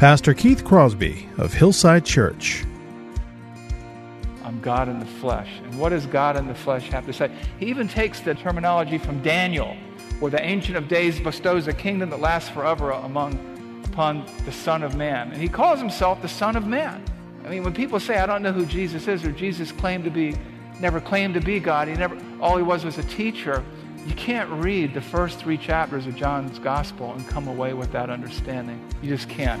Pastor Keith Crosby of Hillside Church. I'm God in the flesh. And what does God in the flesh have to say? He even takes the terminology from Daniel, where the Ancient of Days bestows a kingdom that lasts forever among, upon the Son of Man. And he calls himself the Son of Man. I mean, when people say, I don't know who Jesus is, or Jesus claimed to be, never claimed to be God, he never, all he was was a teacher, you can't read the first three chapters of John's Gospel and come away with that understanding. You just can't.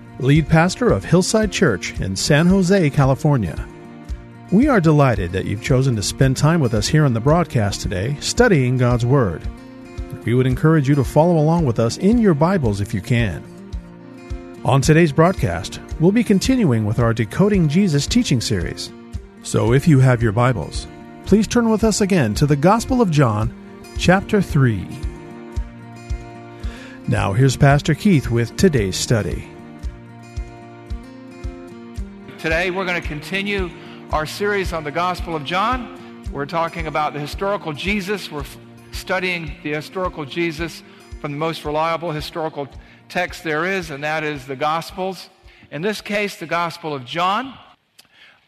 lead pastor of Hillside Church in San Jose, California. We are delighted that you've chosen to spend time with us here on the broadcast today, studying God's Word. We would encourage you to follow along with us in your Bibles if you can. On today's broadcast, we'll be continuing with our Decoding Jesus teaching series. So if you have your Bibles, please turn with us again to the Gospel of John, chapter 3. Now, here's Pastor Keith with today's study. Today we're going to continue our series on the Gospel of John. We're talking about the historical Jesus. We're studying the historical Jesus from the most reliable historical text there is, and that is the Gospels. In this case, the Gospel of John.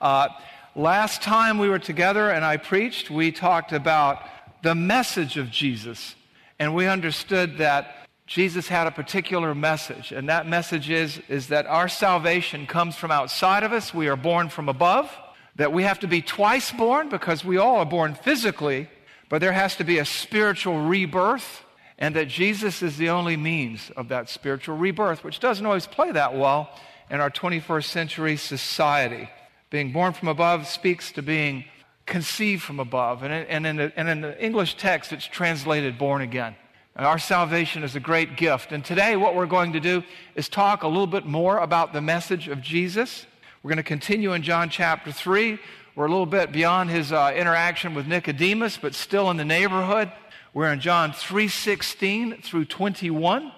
Uh, last time we were together and I preached, we talked about the message of Jesus, and we understood that Jesus had a particular message, and that message is, is that our salvation comes from outside of us. We are born from above, that we have to be twice born because we all are born physically, but there has to be a spiritual rebirth, and that Jesus is the only means of that spiritual rebirth, which doesn't always play that well in our 21st century society. Being born from above speaks to being conceived from above, and, and, in, the, and in the English text, it's translated born again. Our salvation is a great gift. And today, what we're going to do is talk a little bit more about the message of Jesus. We're going to continue in John chapter 3. We're a little bit beyond his uh, interaction with Nicodemus, but still in the neighborhood. We're in John 3:16 through 21.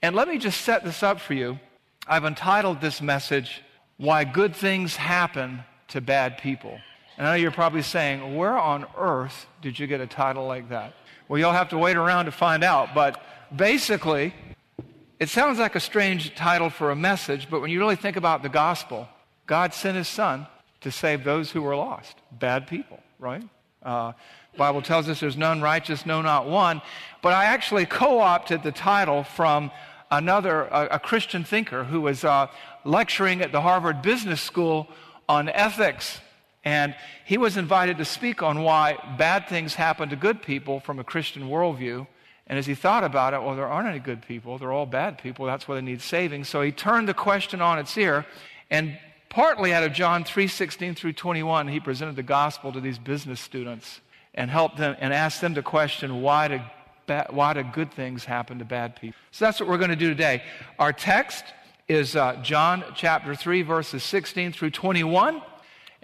And let me just set this up for you. I've entitled this message, Why Good Things Happen to Bad People. And I know you're probably saying, Where on earth did you get a title like that? Well, you'll have to wait around to find out. But basically, it sounds like a strange title for a message, but when you really think about the gospel, God sent his son to save those who were lost, bad people, right? Uh, Bible tells us there's none righteous, no, not one. But I actually co-opted the title from another, a, a Christian thinker who was uh, lecturing at the Harvard Business School on ethics and he was invited to speak on why bad things happen to good people from a Christian worldview. And as he thought about it, well, there aren't any good people. They're all bad people. That's why they need saving. So he turned the question on its ear. And partly out of John 3 16 through 21, he presented the gospel to these business students and helped them and asked them to question why do, why do good things happen to bad people. So that's what we're going to do today. Our text is uh, John chapter 3, verses 16 through 21.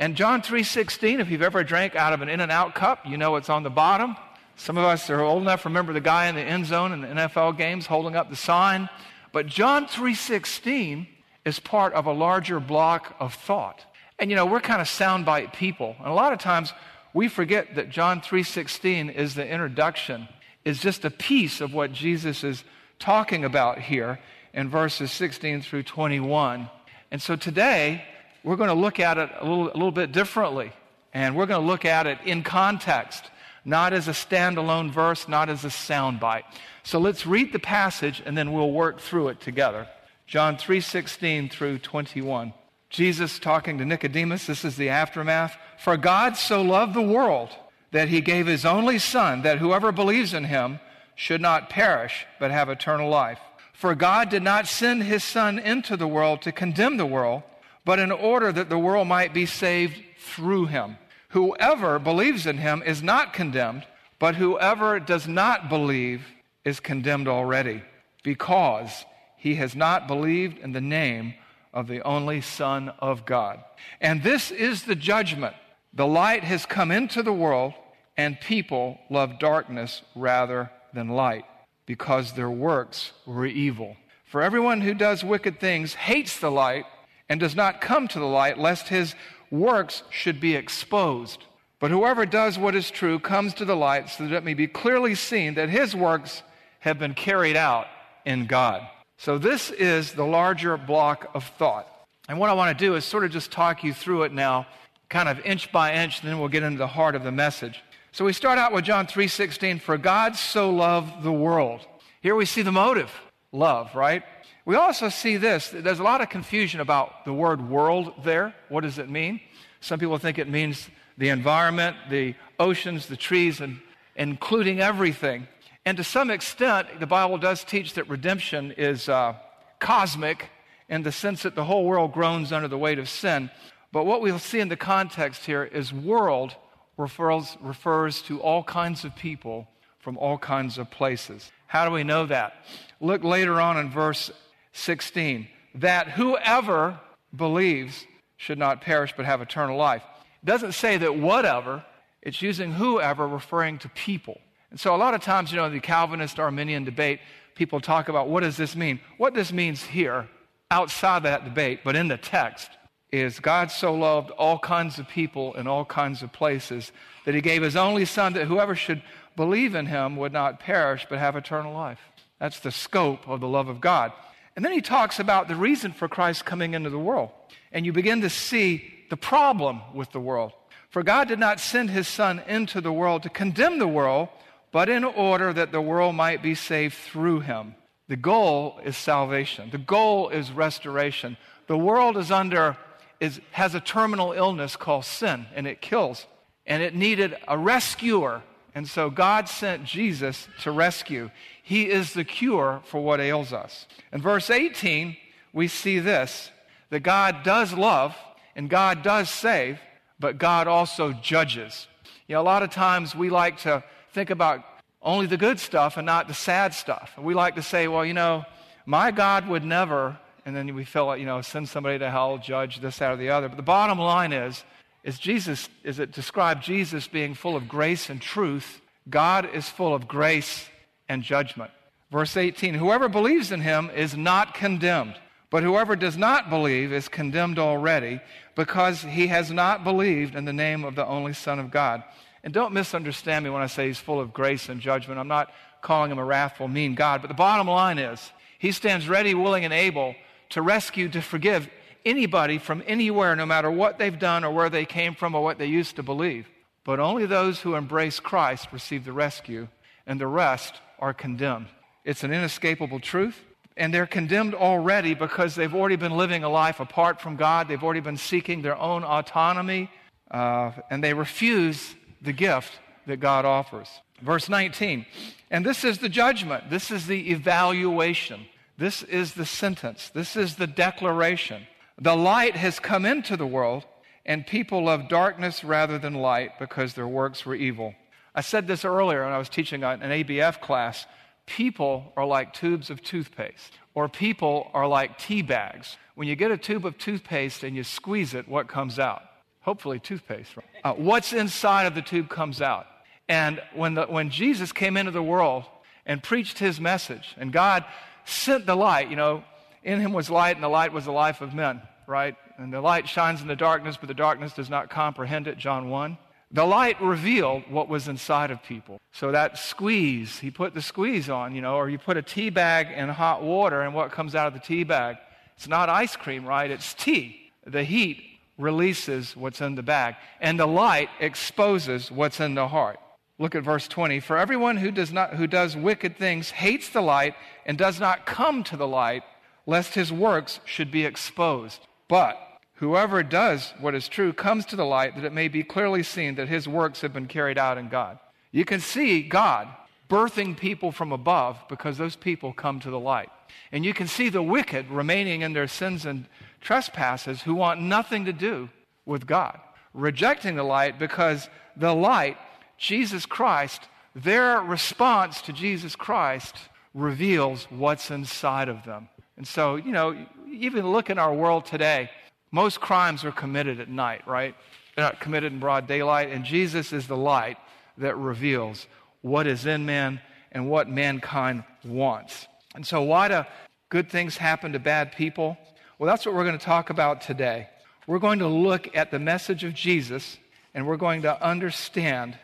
And John 3:16, if you've ever drank out of an In-N-Out cup, you know it's on the bottom. Some of us are old enough to remember the guy in the end zone in the NFL games holding up the sign, But John 3:16 is part of a larger block of thought. And you know, we're kind of soundbite people. And a lot of times we forget that John 3:16 is the introduction, is just a piece of what Jesus is talking about here in verses 16 through 21. And so today we're going to look at it a little, a little bit differently. And we're going to look at it in context, not as a standalone verse, not as a soundbite. So let's read the passage and then we'll work through it together. John 3:16 through 21. Jesus talking to Nicodemus, this is the aftermath. For God so loved the world that he gave his only son that whoever believes in him should not perish but have eternal life. For God did not send his son into the world to condemn the world, but in order that the world might be saved through him. Whoever believes in him is not condemned, but whoever does not believe is condemned already, because he has not believed in the name of the only Son of God. And this is the judgment. The light has come into the world, and people love darkness rather than light, because their works were evil. For everyone who does wicked things hates the light and does not come to the light, lest his works should be exposed. But whoever does what is true comes to the light so that it may be clearly seen that his works have been carried out in God. So, this is the larger block of thought. And what I want to do is sort of just talk you through it now, kind of inch by inch, and then we'll get into the heart of the message. So, we start out with John 3:16, "For God so loved the world." Here we see the motive, love, right? We also see this. There's a lot of confusion about the word world there. What does it mean? Some people think it means the environment, the oceans, the trees, and including everything. And to some extent, the Bible does teach that redemption is uh, cosmic in the sense that the whole world groans under the weight of sin. But what we'll see in the context here is world refers, refers to all kinds of people from all kinds of places. How do we know that? Look later on in verse 16 that whoever believes should not perish but have eternal life. It doesn't say that whatever, it's using whoever referring to people. And so a lot of times, you know, in the Calvinist Arminian debate, people talk about what does this mean? What this means here, outside that debate, but in the text, is God so loved all kinds of people in all kinds of places that he gave his only son that whoever should believe in him would not perish but have eternal life. That's the scope of the love of God. And then he talks about the reason for Christ coming into the world. And you begin to see the problem with the world. For God did not send his Son into the world to condemn the world, but in order that the world might be saved through him. The goal is salvation, the goal is restoration. The world is under, is, has a terminal illness called sin, and it kills. And it needed a rescuer. And so God sent Jesus to rescue. He is the cure for what ails us. In verse 18, we see this that God does love and God does save, but God also judges. You know, a lot of times we like to think about only the good stuff and not the sad stuff. And we like to say, well, you know, my God would never, and then we feel like, you know, send somebody to hell, judge this, that, or the other. But the bottom line is, is Jesus, is it describe Jesus being full of grace and truth? God is full of grace and judgment. Verse 18 Whoever believes in him is not condemned, but whoever does not believe is condemned already because he has not believed in the name of the only Son of God. And don't misunderstand me when I say he's full of grace and judgment. I'm not calling him a wrathful, mean God. But the bottom line is, he stands ready, willing, and able to rescue, to forgive anybody from anywhere, no matter what they've done or where they came from or what they used to believe. But only those who embrace Christ receive the rescue, and the rest are condemned. It's an inescapable truth. And they're condemned already because they've already been living a life apart from God. They've already been seeking their own autonomy, uh, and they refuse the gift that God offers. Verse 19, and this is the judgment, this is the evaluation, this is the sentence, this is the declaration. The light has come into the world, and people love darkness rather than light because their works were evil. I said this earlier when I was teaching an ABF class. People are like tubes of toothpaste, or people are like tea bags. When you get a tube of toothpaste and you squeeze it, what comes out? Hopefully, toothpaste. Uh, what's inside of the tube comes out. And when, the, when Jesus came into the world and preached his message, and God sent the light. You know, in him was light, and the light was the life of men, right? And the light shines in the darkness, but the darkness does not comprehend it, John 1. The light revealed what was inside of people. So that squeeze, he put the squeeze on, you know, or you put a tea bag in hot water, and what comes out of the tea bag? It's not ice cream, right? It's tea. The heat releases what's in the bag, and the light exposes what's in the heart. Look at verse 20. For everyone who does, not, who does wicked things hates the light and does not come to the light, lest his works should be exposed. But whoever does what is true comes to the light that it may be clearly seen that his works have been carried out in God. You can see God birthing people from above because those people come to the light. And you can see the wicked remaining in their sins and trespasses who want nothing to do with God, rejecting the light because the light, Jesus Christ, their response to Jesus Christ reveals what's inside of them. And so, you know, even look in our world today, most crimes are committed at night, right? They're not committed in broad daylight, and Jesus is the light that reveals what is in man and what mankind wants. And so, why do good things happen to bad people? Well, that's what we're going to talk about today. We're going to look at the message of Jesus, and we're going to understand,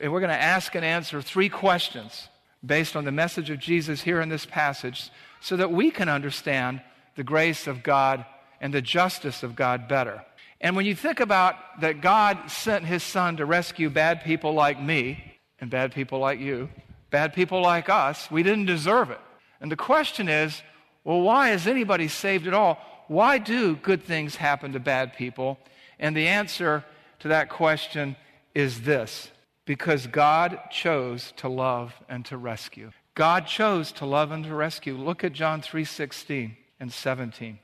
and we're going to ask and answer three questions based on the message of Jesus here in this passage so that we can understand the grace of God and the justice of God better. And when you think about that God sent his son to rescue bad people like me and bad people like you, bad people like us, we didn't deserve it. And the question is, well, why is anybody saved at all? Why do good things happen to bad people? And the answer to that question is this because God chose to love and to rescue. God chose to love and to rescue. Look at John 3:16 and 17.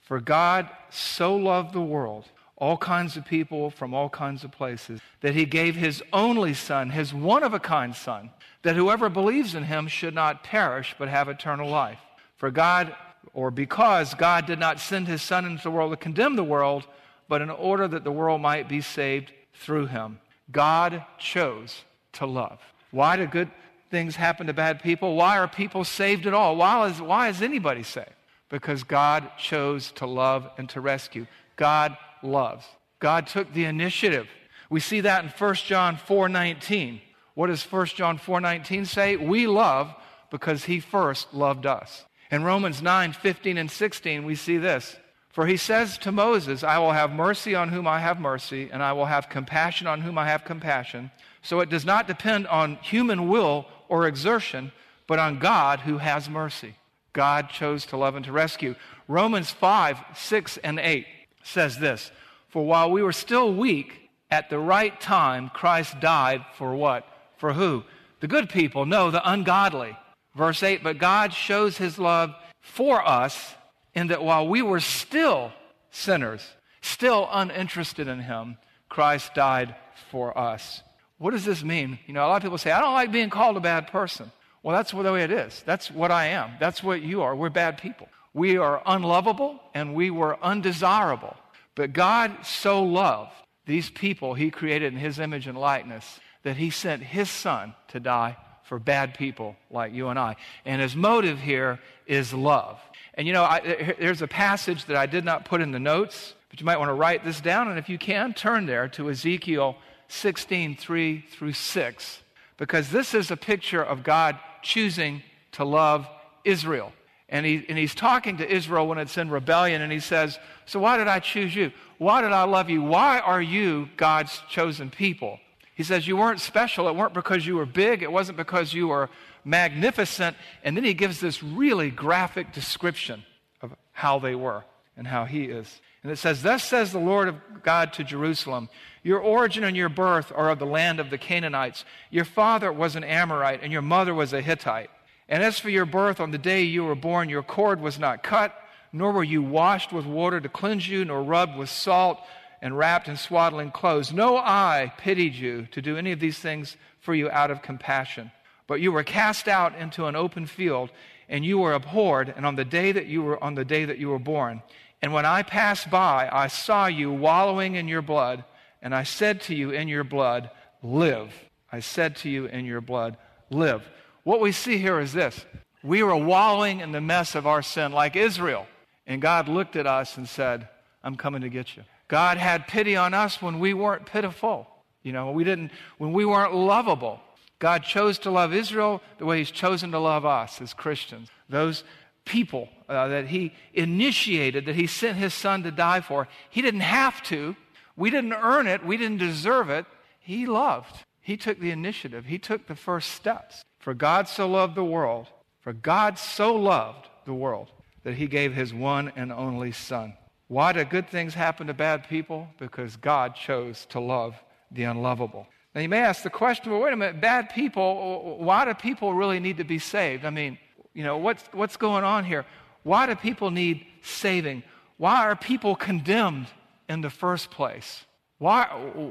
For God so loved the world, all kinds of people from all kinds of places, that he gave his only son, his one of a kind son, that whoever believes in him should not perish but have eternal life. For God or because God did not send his son into the world to condemn the world, but in order that the world might be saved through him. God chose to love. Why do good things happen to bad people? Why are people saved at all? Why is, why is anybody saved? Because God chose to love and to rescue. God loves. God took the initiative. We see that in 1 John 4:19. What does 1 John 4:19 say? We love because he first loved us. In Romans 9, 15 and 16, we see this. For he says to Moses, I will have mercy on whom I have mercy, and I will have compassion on whom I have compassion. So it does not depend on human will or exertion, but on God who has mercy. God chose to love and to rescue. Romans 5, 6, and 8 says this For while we were still weak, at the right time, Christ died for what? For who? The good people. No, the ungodly. Verse 8 But God shows his love for us in that while we were still sinners, still uninterested in Him, Christ died for us. What does this mean? You know, a lot of people say, I don't like being called a bad person. Well, that's the way it is. That's what I am. That's what you are. We're bad people. We are unlovable and we were undesirable. But God so loved these people He created in His image and likeness that He sent His Son to die for bad people like you and I. And His motive here is love. And you know, I, there's a passage that I did not put in the notes, but you might want to write this down. And if you can, turn there to Ezekiel 16, 3 through 6, because this is a picture of God choosing to love Israel. And, he, and he's talking to Israel when it's in rebellion, and he says, So why did I choose you? Why did I love you? Why are you God's chosen people? He says, You weren't special. It weren't because you were big. It wasn't because you were magnificent. And then he gives this really graphic description of how they were and how he is. And it says, Thus says the Lord of God to Jerusalem Your origin and your birth are of the land of the Canaanites. Your father was an Amorite, and your mother was a Hittite. And as for your birth, on the day you were born, your cord was not cut, nor were you washed with water to cleanse you, nor rubbed with salt and wrapped in swaddling clothes. No eye pitied you to do any of these things for you out of compassion. But you were cast out into an open field, and you were abhorred, and on the day that you were on the day that you were born. And when I passed by, I saw you wallowing in your blood, and I said to you in your blood, Live. I said to you in your blood, Live. What we see here is this We were wallowing in the mess of our sin like Israel. And God looked at us and said, I'm coming to get you. God had pity on us when we weren't pitiful. You know, we didn't, when we weren't lovable. God chose to love Israel the way He's chosen to love us as Christians. Those people uh, that He initiated, that He sent His Son to die for, He didn't have to. We didn't earn it. We didn't deserve it. He loved. He took the initiative. He took the first steps. For God so loved the world, for God so loved the world that He gave His one and only Son. Why do good things happen to bad people? Because God chose to love the unlovable. Now, you may ask the question well, wait a minute, bad people, why do people really need to be saved? I mean, you know, what's, what's going on here? Why do people need saving? Why are people condemned in the first place? Why,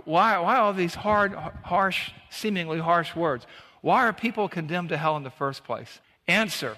why, why all these hard, harsh, seemingly harsh words? Why are people condemned to hell in the first place? Answer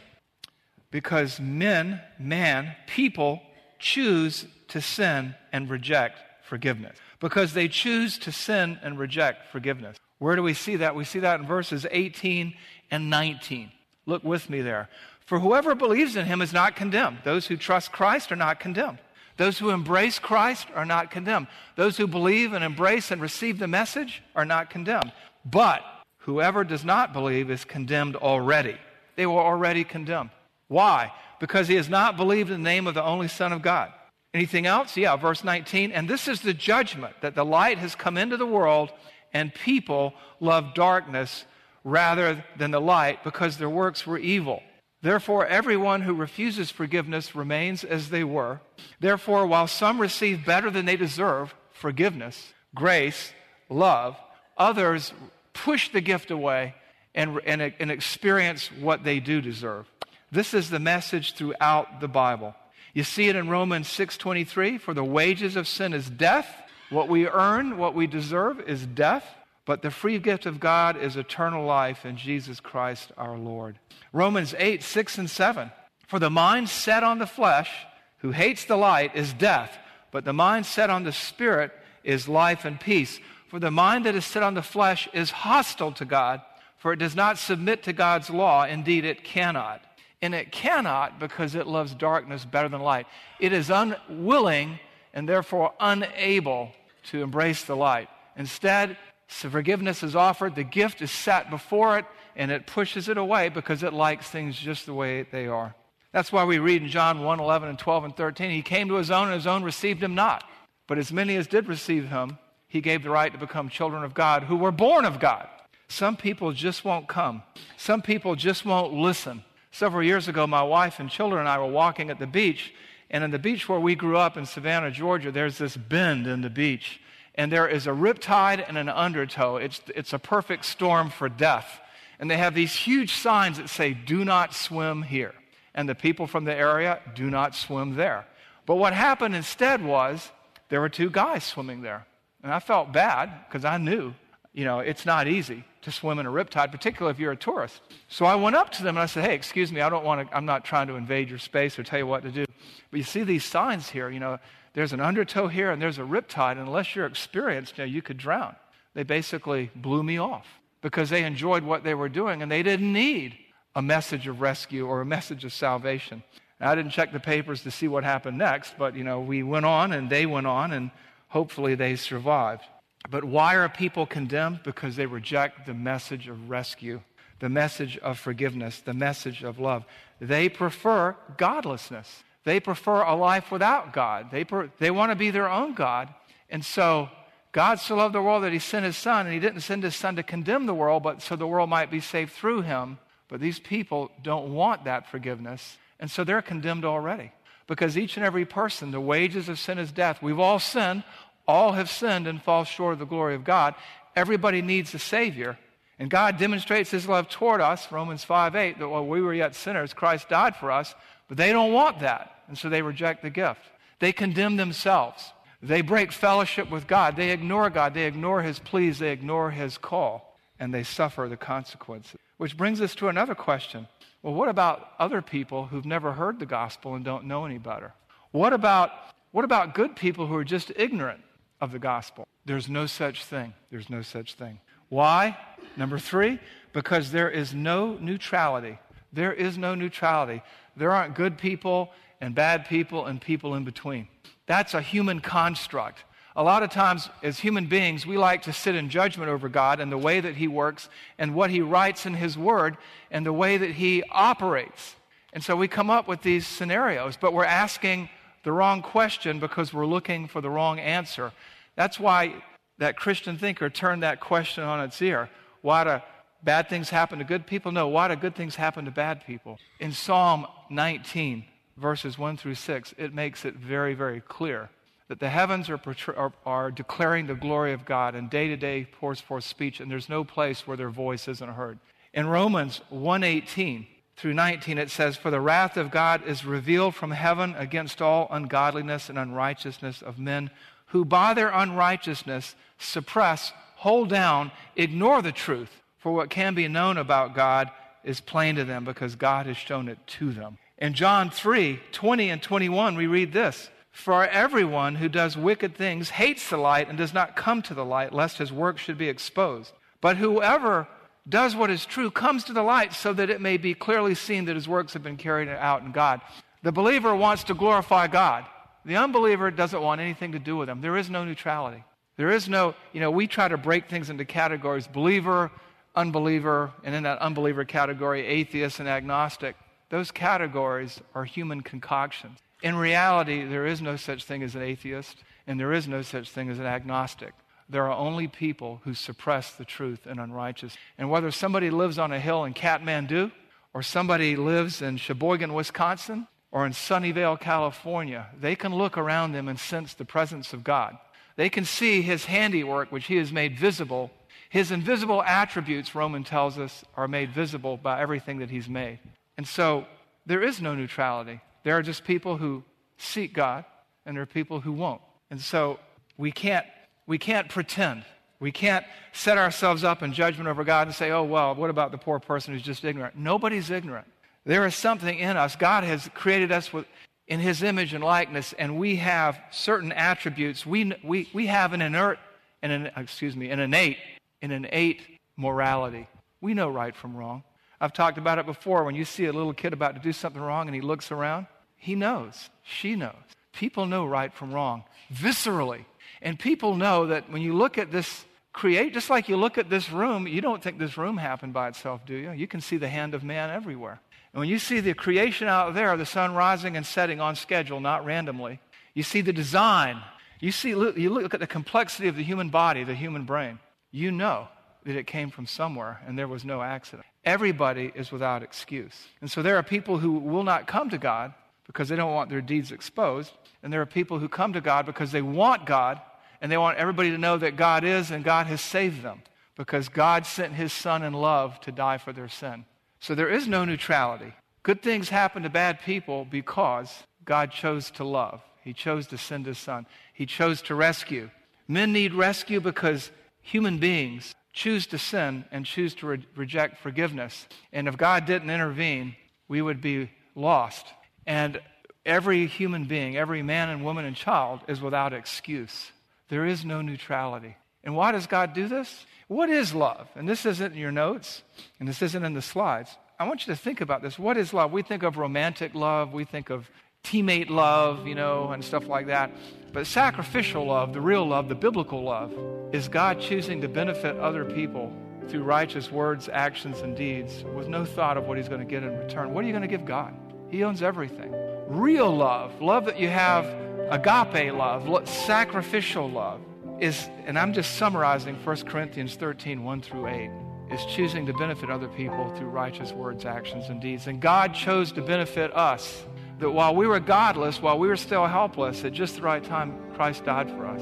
because men, man, people choose to sin and reject forgiveness because they choose to sin and reject forgiveness. Where do we see that? We see that in verses 18 and 19. Look with me there. For whoever believes in him is not condemned. Those who trust Christ are not condemned. Those who embrace Christ are not condemned. Those who believe and embrace and receive the message are not condemned. But whoever does not believe is condemned already. They were already condemned. Why? Because he has not believed in the name of the only Son of God. Anything else? Yeah, verse 19. And this is the judgment that the light has come into the world, and people love darkness rather than the light because their works were evil. Therefore, everyone who refuses forgiveness remains as they were. Therefore, while some receive better than they deserve forgiveness, grace, love, others push the gift away and, and, and experience what they do deserve. This is the message throughout the Bible. You see it in Romans 6:23, for the wages of sin is death. What we earn, what we deserve is death, but the free gift of God is eternal life in Jesus Christ our Lord. Romans 8, 6 and 7. For the mind set on the flesh, who hates the light, is death, but the mind set on the spirit is life and peace. For the mind that is set on the flesh is hostile to God, for it does not submit to God's law. Indeed, it cannot. And it cannot because it loves darkness better than light. It is unwilling and therefore unable to embrace the light. Instead, forgiveness is offered, the gift is set before it, and it pushes it away because it likes things just the way they are. That's why we read in John 1 11 and 12 and 13, He came to His own, and His own received Him not. But as many as did receive Him, He gave the right to become children of God who were born of God. Some people just won't come, some people just won't listen. Several years ago, my wife and children and I were walking at the beach, and in the beach where we grew up in Savannah, Georgia, there's this bend in the beach, and there is a riptide and an undertow. It's, it's a perfect storm for death. And they have these huge signs that say, Do not swim here. And the people from the area do not swim there. But what happened instead was there were two guys swimming there. And I felt bad because I knew, you know, it's not easy to swim in a riptide, particularly if you're a tourist. So I went up to them and I said, Hey, excuse me, I don't want to, I'm not trying to invade your space or tell you what to do. But you see these signs here, you know, there's an undertow here and there's a riptide, and unless you're experienced, you know, you could drown. They basically blew me off because they enjoyed what they were doing and they didn't need a message of rescue or a message of salvation. I didn't check the papers to see what happened next, but you know, we went on and they went on and hopefully they survived. But why are people condemned? Because they reject the message of rescue, the message of forgiveness, the message of love. They prefer godlessness. They prefer a life without God. They, per, they want to be their own God. And so God so loved the world that he sent his son, and he didn't send his son to condemn the world, but so the world might be saved through him. But these people don't want that forgiveness. And so they're condemned already. Because each and every person, the wages of sin is death. We've all sinned. All have sinned and fall short of the glory of God. Everybody needs a Savior. And God demonstrates His love toward us, Romans 5 8, that while we were yet sinners, Christ died for us. But they don't want that. And so they reject the gift. They condemn themselves. They break fellowship with God. They ignore God. They ignore His pleas. They ignore His call. And they suffer the consequences. Which brings us to another question. Well, what about other people who've never heard the gospel and don't know any better? What about, what about good people who are just ignorant of the gospel. There's no such thing. There's no such thing. Why? Number three, because there is no neutrality. There is no neutrality. There aren't good people and bad people and people in between. That's a human construct. A lot of times, as human beings, we like to sit in judgment over God and the way that He works and what He writes in His Word and the way that He operates. And so we come up with these scenarios, but we're asking the wrong question because we're looking for the wrong answer. That's why that Christian thinker turned that question on its ear. Why do bad things happen to good people? No, why do good things happen to bad people? In Psalm 19, verses 1 through 6, it makes it very, very clear that the heavens are, are, are declaring the glory of God and day to day pours forth speech, and there's no place where their voice isn't heard. In Romans 1:18 through 19 it says for the wrath of God is revealed from heaven against all ungodliness and unrighteousness of men who by their unrighteousness suppress, hold down, ignore the truth. For what can be known about God is plain to them because God has shown it to them. In John 3 20 and 21, we read this For everyone who does wicked things hates the light and does not come to the light, lest his work should be exposed. But whoever does what is true comes to the light so that it may be clearly seen that his works have been carried out in God. The believer wants to glorify God. The unbeliever doesn't want anything to do with him. There is no neutrality. There is no, you know, we try to break things into categories believer, unbeliever, and in that unbeliever category, atheist and agnostic. Those categories are human concoctions. In reality, there is no such thing as an atheist, and there is no such thing as an agnostic. There are only people who suppress the truth and unrighteous. And whether somebody lives on a hill in Kathmandu, or somebody lives in Sheboygan, Wisconsin, or in Sunnyvale, California, they can look around them and sense the presence of God. They can see his handiwork, which he has made visible. His invisible attributes, Roman tells us, are made visible by everything that he's made. And so there is no neutrality. There are just people who seek God, and there are people who won't. And so we can't, we can't pretend. We can't set ourselves up in judgment over God and say, oh, well, what about the poor person who's just ignorant? Nobody's ignorant. There is something in us. God has created us with, in His image and likeness, and we have certain attributes. We, we, we have an inert, an, excuse me, an innate, an innate morality. We know right from wrong. I've talked about it before. When you see a little kid about to do something wrong and he looks around, he knows. She knows. People know right from wrong viscerally. And people know that when you look at this create, just like you look at this room, you don't think this room happened by itself, do you? You can see the hand of man everywhere. And when you see the creation out there, the sun rising and setting on schedule, not randomly, you see the design. You, see, you look at the complexity of the human body, the human brain. You know that it came from somewhere and there was no accident. Everybody is without excuse. And so there are people who will not come to God because they don't want their deeds exposed. And there are people who come to God because they want God and they want everybody to know that God is and God has saved them because God sent his son in love to die for their sin. So there is no neutrality. Good things happen to bad people because God chose to love. He chose to send his son. He chose to rescue. Men need rescue because human beings choose to sin and choose to re- reject forgiveness. And if God didn't intervene, we would be lost. And every human being, every man and woman and child is without excuse. There is no neutrality. And why does God do this? What is love? And this isn't in your notes, and this isn't in the slides. I want you to think about this. What is love? We think of romantic love, we think of teammate love, you know, and stuff like that. But sacrificial love, the real love, the biblical love, is God choosing to benefit other people through righteous words, actions, and deeds with no thought of what he's going to get in return. What are you going to give God? He owns everything. Real love, love that you have, agape love, sacrificial love, is, and I'm just summarizing 1 Corinthians 13, 1 through 8, is choosing to benefit other people through righteous words, actions, and deeds. And God chose to benefit us. That while we were godless, while we were still helpless, at just the right time, Christ died for us.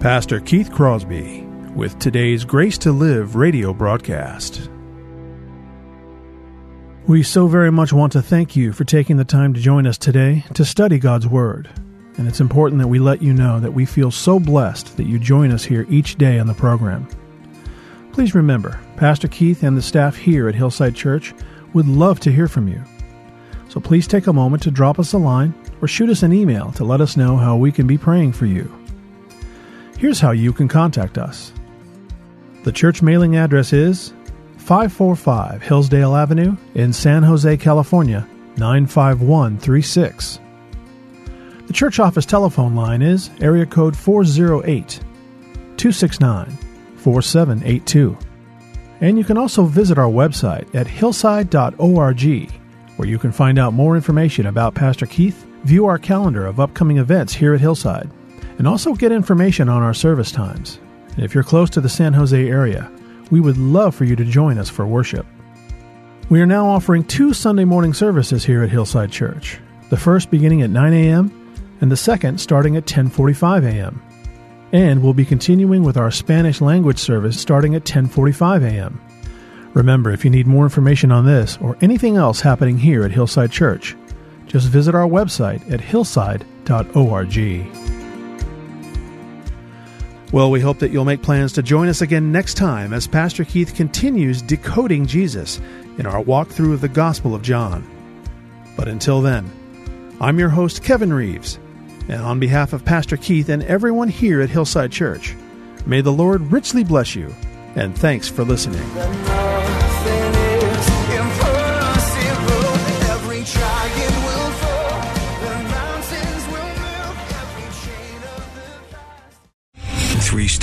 Pastor Keith Crosby with today's Grace to Live radio broadcast. We so very much want to thank you for taking the time to join us today to study God's Word. And it's important that we let you know that we feel so blessed that you join us here each day on the program. Please remember, Pastor Keith and the staff here at Hillside Church would love to hear from you. So please take a moment to drop us a line or shoot us an email to let us know how we can be praying for you. Here's how you can contact us. The church mailing address is 545 Hillsdale Avenue in San Jose, California 95136. The church office telephone line is area code 408 269 4782. And you can also visit our website at hillside.org, where you can find out more information about Pastor Keith, view our calendar of upcoming events here at Hillside, and also get information on our service times. And if you're close to the San Jose area, we would love for you to join us for worship. We are now offering two Sunday morning services here at Hillside Church. The first beginning at 9 a.m. and the second starting at 10:45 a.m. And we'll be continuing with our Spanish language service starting at 10:45 a.m. Remember, if you need more information on this or anything else happening here at Hillside Church, just visit our website at hillside.org. Well, we hope that you'll make plans to join us again next time as Pastor Keith continues decoding Jesus in our walkthrough of the Gospel of John. But until then, I'm your host, Kevin Reeves, and on behalf of Pastor Keith and everyone here at Hillside Church, may the Lord richly bless you, and thanks for listening.